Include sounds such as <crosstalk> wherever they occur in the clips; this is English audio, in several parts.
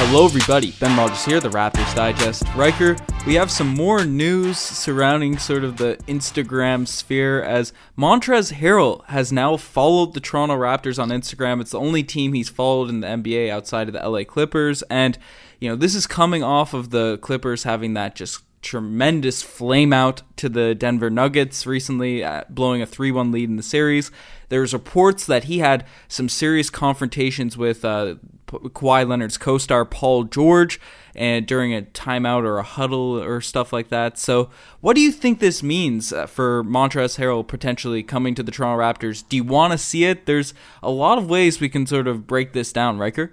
Hello, everybody. Ben Rogers here, the Raptors Digest. Riker, we have some more news surrounding sort of the Instagram sphere as Montrezl Harrell has now followed the Toronto Raptors on Instagram. It's the only team he's followed in the NBA outside of the LA Clippers. And, you know, this is coming off of the Clippers having that just tremendous flame out to the Denver Nuggets recently, uh, blowing a 3 1 lead in the series. There's reports that he had some serious confrontations with uh, Kawhi Leonard's co star Paul George and during a timeout or a huddle or stuff like that. So, what do you think this means uh, for Montrezl Harrell potentially coming to the Toronto Raptors? Do you want to see it? There's a lot of ways we can sort of break this down, Riker.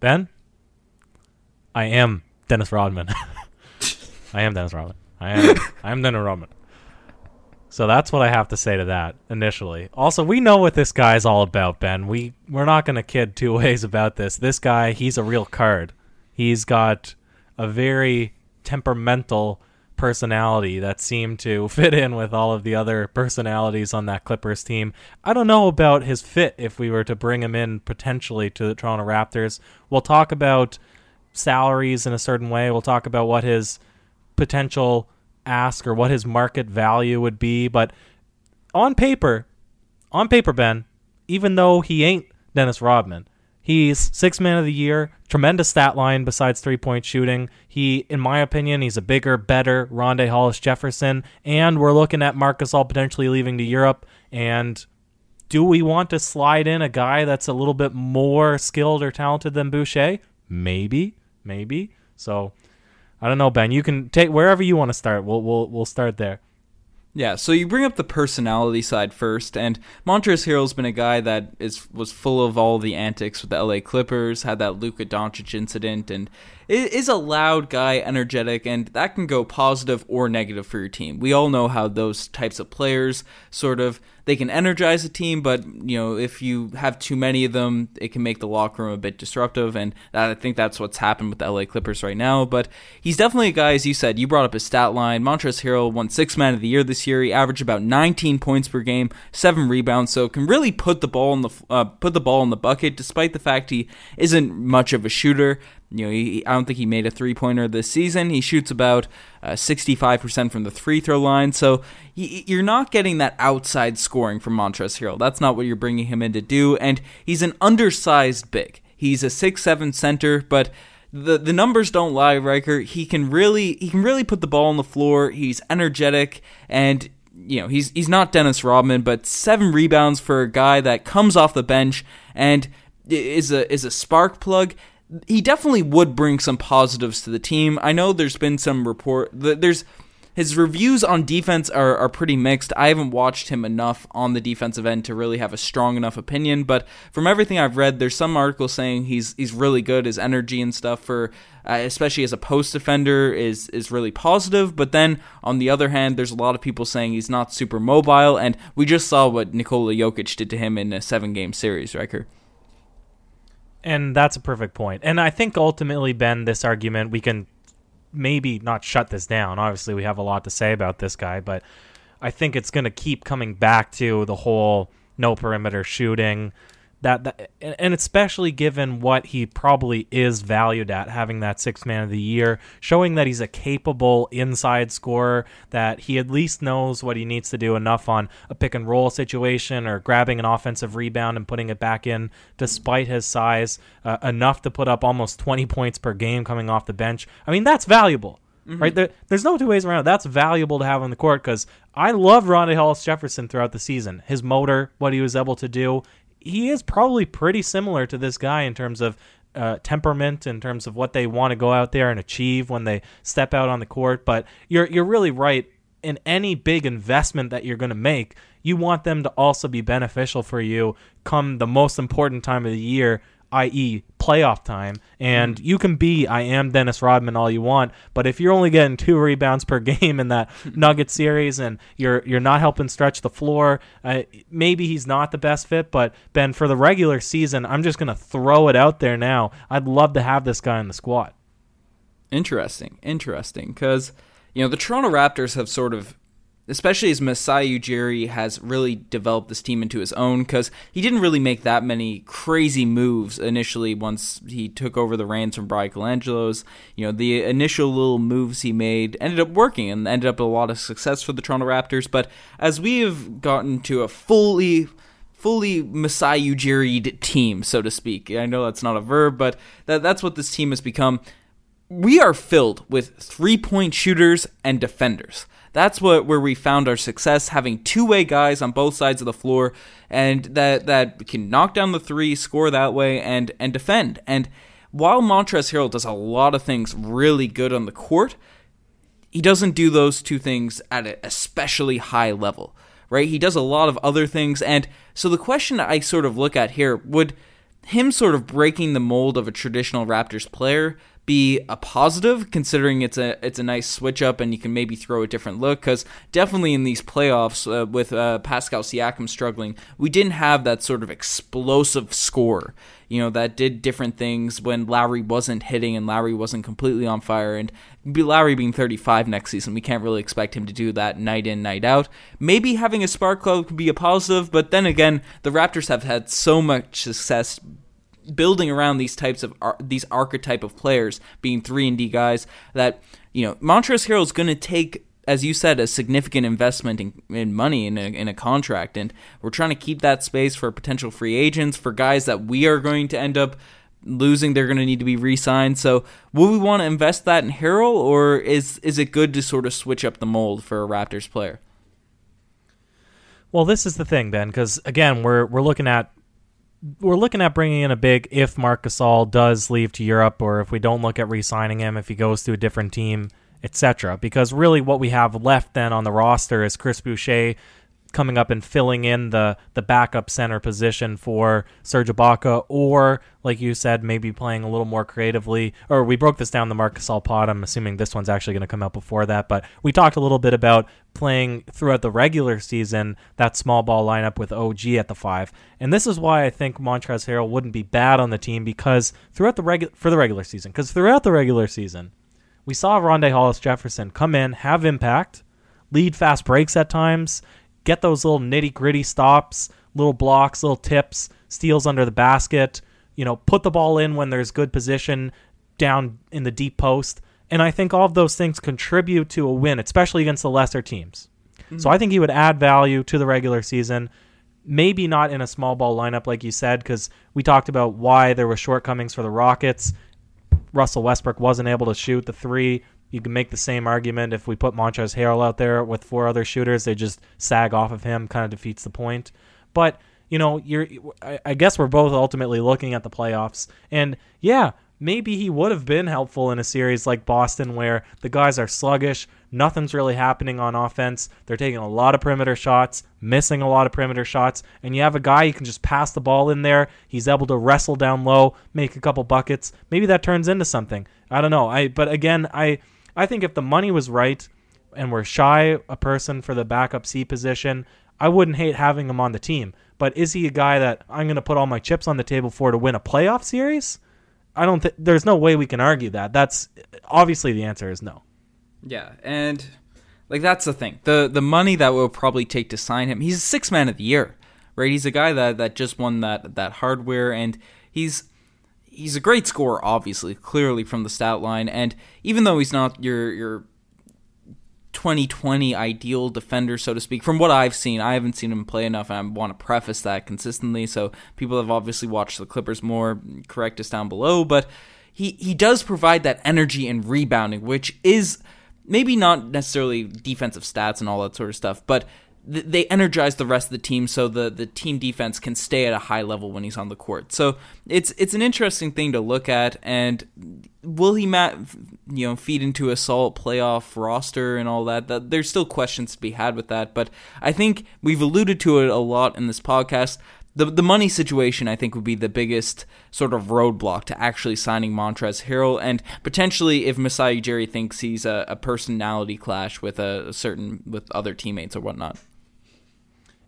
Ben, I am Dennis Rodman. <laughs> I am Dennis Rodman. I am. I am Dennis Rodman. So that's what I have to say to that initially. Also, we know what this guy's all about, Ben. We we're not going to kid two <laughs> ways about this. This guy, he's a real card. He's got a very temperamental personality that seemed to <laughs> fit in with all of the other personalities on that Clippers team. I don't know about his fit if we were to bring him in potentially to the Toronto Raptors. We'll talk about salaries in a certain way. We'll talk about what his potential ask or what his market value would be. But on paper, on paper, Ben, even though he ain't Dennis Rodman, he's six man of the year, tremendous stat line besides three point shooting. He, in my opinion, he's a bigger, better Rondae Hollis Jefferson. And we're looking at Marc Gasol potentially leaving to Europe. And do we want to slide in a guy that's a little bit more skilled or talented than Boucher? Maybe, maybe. So I don't know, Ben. You can take wherever you want to start. We'll we'll we'll start there. Yeah, so you bring up the personality side first, and Montrezl Harrell's been a guy that is was full of all the antics with the LA Clippers, had that Luka Doncic incident, and is a loud guy, energetic, and that can go positive or negative for your team. We all know how those types of players sort of they can energize a team, but you know if you have too many of them, it can make the locker room a bit disruptive, and that, I think that's what's happened with the LA Clippers right now. But he's definitely a guy, as you said, you brought up his stat line. Montrezl Harrell won Six Man of the Year this year. He averaged about 19 points per game, seven rebounds, so can really put the ball in the uh, put the ball in the bucket, despite the fact he isn't much of a shooter. You know, he, I don't think he made a three pointer this season. He shoots about uh, 65% from the free throw line. So you're not getting that outside scoring from Montrezl Harrell. That's not what you're bringing him in to do. And he's an undersized big. He's a six-seven center, but the the numbers don't lie, Riker. He can really he can really put the ball on the floor. He's energetic and you know, he's he's not Dennis Rodman, but seven rebounds for a guy that comes off the bench and is a is a spark plug he definitely would bring some positives to the team. I know there's been some report there's his reviews on defense are, are pretty mixed. I haven't watched him enough on the defensive end to really have a strong enough opinion, but from everything I've read, there's some articles saying he's he's really good. His energy and stuff for uh, especially as a post defender is is really positive. But then on the other hand, there's a lot of people saying he's not super mobile, and we just saw what Nikola Jokic did to him in a seven game series, Riker. And that's a perfect point. And I think ultimately, Ben, this argument, we can maybe not shut this down. Obviously, we have a lot to say about this guy, but I think it's going to keep coming back to the whole no perimeter shooting, that, that and especially given what he probably is valued at having that six man of the year showing that he's a capable inside scorer that he at least knows what he needs to do enough on a pick and roll situation or grabbing an offensive rebound and putting it back in despite his size uh, enough to put up almost 20 points per game coming off the bench i mean that's valuable Mm-hmm. Right there, there's no two ways around it. That's valuable to have on the court because I love Rondae Hollis Jefferson throughout the season. His motor, what he was able to do, he is probably pretty similar to this guy in terms of uh, temperament, in terms of what they want to go out there and achieve when they step out on the court. But you're you're really right. In any big investment that you're going to make, you want them to also be beneficial for you come the most important time of the year i.e., playoff time. And you can be I am Dennis Rodman all you want, but if you're only getting two rebounds per <laughs> game in that Nugget series and you're you're not helping stretch the floor, uh, maybe he's not the best fit. But Ben, for the regular season, I'm just gonna throw it out there now. I'd love to have this guy in the squad. Interesting, interesting, because you know the Toronto Raptors have sort of especially as Masai Ujiri has really developed this team into his own because he didn't really make that many crazy moves initially once he took over the reins from Bryan Colangelo's. You know, the initial little moves he made ended up working and ended up a lot of success for the Toronto Raptors. But as we have gotten to a fully fully Masai Ujiri team, so to speak. I know that's not a verb, but that, that's what this team has become. We are filled with three point shooters and defenders. That's what where we found our success, having two way guys on both sides of the floor, and that that can knock down the three, score that way, and and defend. And while Montrezl Harrell does a lot of things really good on the court, he doesn't do those two things at an especially high level, right? He does a lot of other things, and so the question I sort of look at here would him sort of breaking the mold of a traditional Raptors player be a positive considering it's a it's a nice switch up and you can maybe throw a different look because definitely in these playoffs uh, with uh, Pascal Siakam struggling we didn't have that sort of explosive score. You know that did different things when Lowry wasn't hitting and Lowry wasn't completely on fire and Lowry being 35 next season we can't really expect him to do that night in night out. Maybe having a spark plug could be a positive but then again the Raptors have had so much success building around these types of these archetype of players, being three and D guys, that you know Montrezl Harrell is going to take. As you said, a significant investment in, in money in a, in a contract, and we're trying to keep that space for potential free agents, for guys that we are going to end up losing, they're going to need to be re-signed. So, will we want to invest that in Harrell, or is is it good to sort of switch up the mold for a Raptors player? Well, this is the thing, Ben, because again, we're we're looking at we're looking at bringing in a big if Marc Gasol does leave to Europe, or if we don't look at re-signing him, if he goes to a different team, etc. Because really, what we have left then on the roster is Chris Boucher coming up and filling in the the backup center position for Serge Ibaka, or like you said, maybe playing a little more creatively. Or we broke this down the Marc Gasol pod. I'm assuming this one's actually going to come out before that, but we talked a little bit about playing throughout the regular season that small ball lineup with OG at the five, and this is why I think Montrezl Harrell wouldn't be bad on the team because throughout the regular for the regular season, because throughout the regular season, we saw Rondae Hollis Jefferson come in, have impact, lead fast breaks at times get those little nitty gritty stops, little blocks, little tips, steals under the basket, you know, put the ball in when there's good position down in the deep post. And I think all of those things contribute to a win, especially against the lesser teams. Mm-hmm. So I think he would add value to the regular season. Maybe not in a small ball lineup, like you said, because we talked about why there were shortcomings for the Rockets. Russell Westbrook wasn't able to shoot the three. You can make the same argument if we put Montrezl Harrell out there with four other shooters, they just sag off of him, kind of defeats the point. But you know, you're I guess we're both ultimately looking at the playoffs, and yeah, maybe he would have been helpful in a series like Boston where the guys are sluggish, nothing's really happening on offense. They're taking a lot of perimeter shots, missing a lot of perimeter shots, and you have a guy you can just pass the ball in there. He's able to wrestle down low, make a couple buckets. Maybe that turns into something. I don't know. I but again, I I think if the money was right and we're shy a person for the backup C position, I wouldn't hate having him on the team. But is he a guy that I'm going to put all my chips on the table for to win a playoff series? I don't think there's no way we can argue that. That's obviously the answer is no. Yeah, and like that's the thing. The the money that will probably take to sign him. He's a six man of the year, right? He's a guy that that just won that that hardware and he's he's a great scorer, obviously, clearly from the stat line. And even though he's not your your 2020 ideal defender, so to speak, from what I've seen, I haven't seen him play enough, and I want to preface that consistently. So people have obviously watched the Clippers more. Correct us down below, but he he does provide that energy and rebounding, which is maybe not necessarily defensive stats and all that sort of stuff, but they energize the rest of the team so the, the team defense can stay at a high level when he's on the court. So it's it's an interesting thing to look at. And will he mat, you know feed into a solid playoff roster and all that? that? There's still questions to be had with that. But I think we've alluded to it a lot in this podcast. The, the money situation, I think, would be the biggest sort of roadblock to actually signing Montrezl Harrell, and potentially if Masai Ujiri thinks he's a, a personality clash with a, a certain with other teammates or whatnot.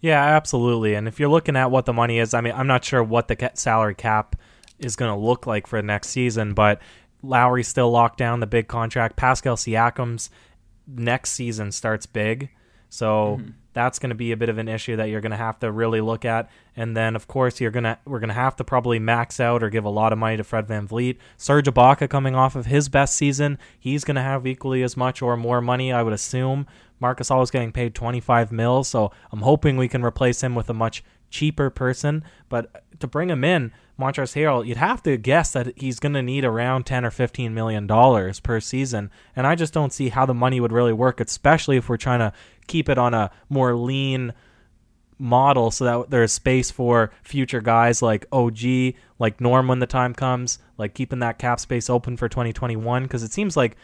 Yeah, absolutely. And if you're looking at what the money is, I mean, I'm not sure what the salary cap is going to look like for the next season, but Lowry's still locked down the big contract. Pascal Siakam's next season starts big. So mm-hmm. That's going to be a bit of an issue that you're going to have to really look at. And then, of course, you're gonna we're gonna have to probably max out or give a lot of money to Fred Van VanVleet. Serge Ibaka coming off of his best season, he's going to have equally as much or more money, I would assume. Marcus Gasol is getting paid 25 mil, so I'm hoping we can replace him with a much cheaper person. But to bring him in, Montrezl Harrell, you'd have to guess that he's going to need around 10 or 15 million dollars per season, and I just don't see how the money would really work, especially if we're trying to keep it on a more lean model so that there's space for future guys like OG, like Norm when the time comes, like keeping that cap space open for 2021 because it seems like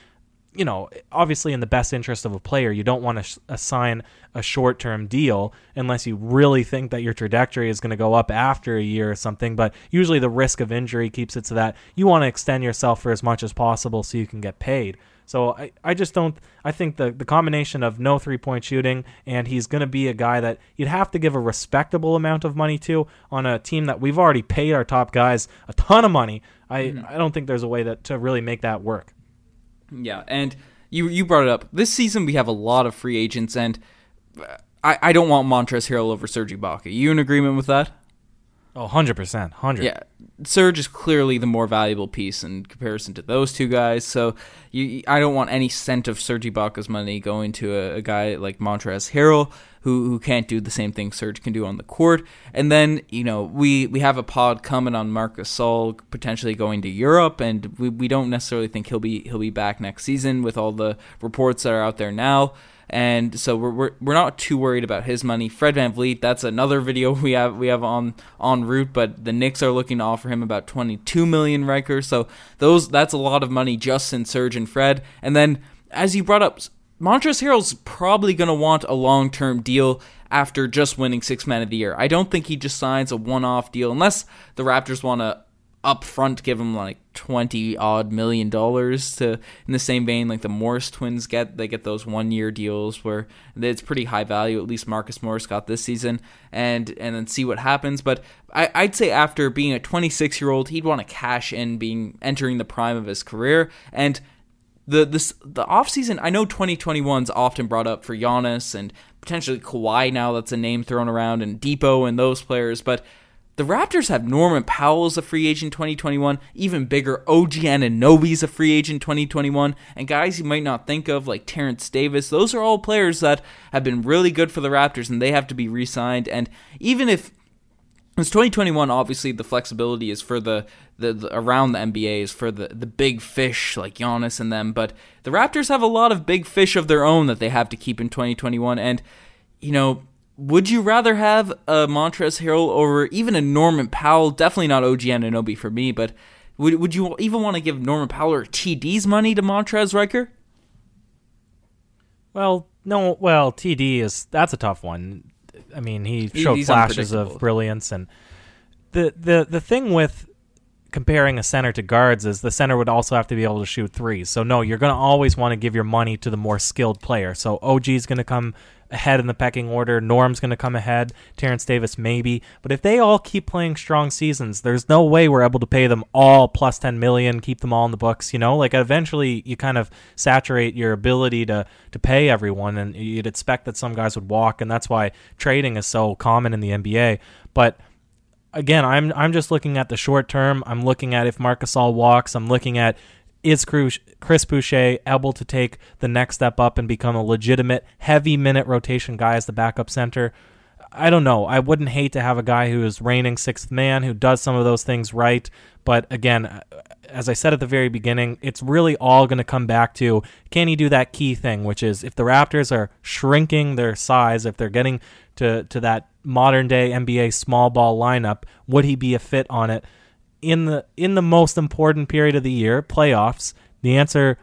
you know, obviously in the best interest of a player, you don't want to sh- assign a short term deal unless you really think that your trajectory is going to go up after a year or something. But usually the risk of injury keeps it so that you want to extend yourself for as much as possible so you can get paid. So I, I just don't I think the, the combination of no three point shooting and he's gonna be a guy that you'd have to give a respectable amount of money to on a team that we've already paid our top guys a ton of money. I, mm-hmm. I don't think there's a way that to really make that work. Yeah, and you you brought it up. This season we have a lot of free agents, and I, I don't want Montrezl Harrell over Serge Ibaka. You in agreement with that? Oh, 100%. 100 Yeah. Serge is clearly the more valuable piece in comparison to those two guys. So you, I don't want any cent of Serge Ibaka's money going to a, a guy like Montrezl Harrell who, who can't do the same thing Serge can do on the court. And then, you know, we, we have a pod coming on Marcus Gasol potentially going to Europe, and we, we don't necessarily think he'll be he'll be back next season with all the reports that are out there now and so we're, we're we're not too worried about his money. Fred VanVleet, that's another video <laughs> we have we have on on route, but the Knicks are looking offer him about 22 million Riker. So those that's a lot of money just in Serge and Fred. And then as you brought up, Montrezl Harrell's probably going to want a long term deal after just winning Six Man of the Year. I don't think he just signs a one off deal unless the Raptors want to up front give him like 20 odd million dollars to in the same vein like the Morris twins get they get those one year deals where it's pretty high value. At least Marcus Morris got this season. And and then see what happens. But I, I'd say after being a 26 year old he'd want to cash in being entering the prime of his career. And the this the offseason I know 2021's often brought up for Giannis and potentially Kawhi now that's a name thrown around and Depot and those players. But the Raptors have Norman Powell as a free agent 2021, even bigger OG Anunoby's a free agent 2021, and guys you might not think of like Terrence Davis. Those are all players that have been really good for the Raptors, and they have to be re-signed. And even if it's 2021, obviously the flexibility is for the, the, the, around the NBA is for the the big fish like Giannis and them, but the Raptors have a lot of big fish of their own that they have to keep in 2021, and you know would you rather have a Montrezl Harrell over even a Norman Powell? Definitely not OG Anunoby for me, but would would you even want to give Norman Powell or TD's money to Montrez Riker? Well, no. Well, TD is that's a tough one. I mean, he showed flashes of brilliance, and the the the thing with comparing a center to guards is the center would also have to be able to shoot threes. So no, you're going to always want to give your money to the more skilled player. So OG is going to come ahead in the pecking order. Norm's going to come ahead. Terrence Davis maybe. But if they all keep playing strong seasons, there's no way we're able to pay them all plus 10 million, keep them all in the books, you know? Like eventually you kind of saturate your ability to to pay everyone and you'd expect that some guys would walk and that's why trading is so common in the NBA. But again, I'm I'm just looking at the short term. I'm looking at if Marc Gasol walks. I'm looking at is Chris Boucher able to take the next step up and become a legitimate heavy minute rotation guy as the backup center? I don't know. I wouldn't hate to have a guy who is reigning sixth man who does some of those things right. But again, as I said at the very beginning, it's really all going to come back to can he do that key thing, which is if the Raptors are shrinking their size, if they're getting to, to that modern day NBA small ball lineup, would he be a fit on it? in the in the most important period of the year, playoffs, the answer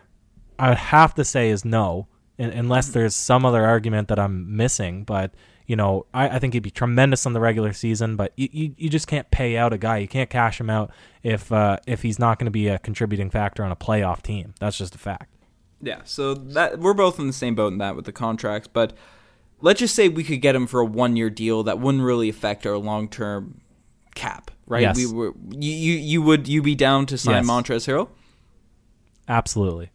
I would have to say is no, unless there's some other argument that I'm missing. But you know, I, I think he'd be tremendous on the regular season, but you, you, you just can't pay out a guy. You can't cash him out if uh, if he's not going to be a contributing factor on a playoff team. That's just a fact. Yeah, so that we're both in the same boat in that with the contracts, but let's just say we could get him for a one year deal that wouldn't really affect our long term cap right? Yes. We were you you would you be down to sign yes. Montrezl Harrell? Absolutely.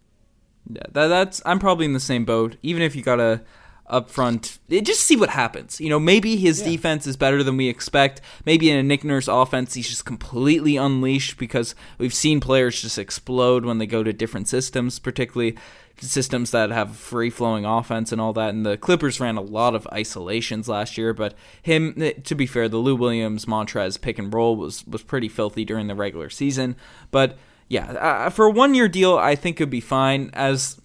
Yeah, that, that's I'm probably in the same boat. Even if you got a up front. Just see what happens. You know, maybe his Yeah. defense is better than we expect. Maybe in a Nick Nurse offense, he's just completely unleashed because we've seen players just explode when they go to different systems, particularly systems that have free flowing offense and all that. And the Clippers ran a lot of isolations last year, but him, to be fair, the Lou Williams Montrez pick and roll was was pretty filthy during the regular season. But yeah, uh, for a one year deal, I think it'd be fine. As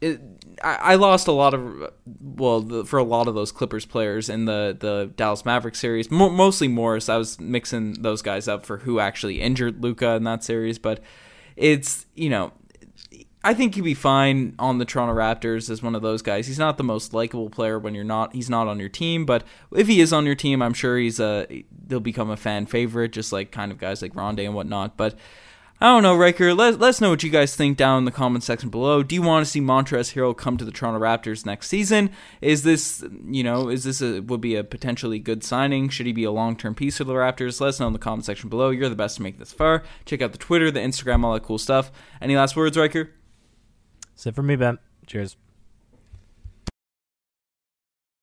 it, I, lost a lot of well the, for a lot of those Clippers players in the the Dallas Mavericks series. Mo- mostly Morris. I was mixing those guys up for who actually injured Luka in that series, but it's you know. I think he'd be fine on the Toronto Raptors as one of those guys. He's not the most likable player when you're not he's not on your team, but if he is on your team, I'm sure he's a he'll become a fan favorite, just like kind of guys like Rondae and whatnot. But I don't know, Riker. Let, let us know what you guys think down in the comment section below. Do you want to see Montrezl Harrell come to the Toronto Raptors next season? Is this, you know, is this a, would be a potentially good signing? Should he be a long term piece for the Raptors? Let us know in the comment section below. You're the best to make this far. Check out the Twitter, the Instagram, all that cool stuff. Any last words, Riker? That's it for me, Ben. Cheers.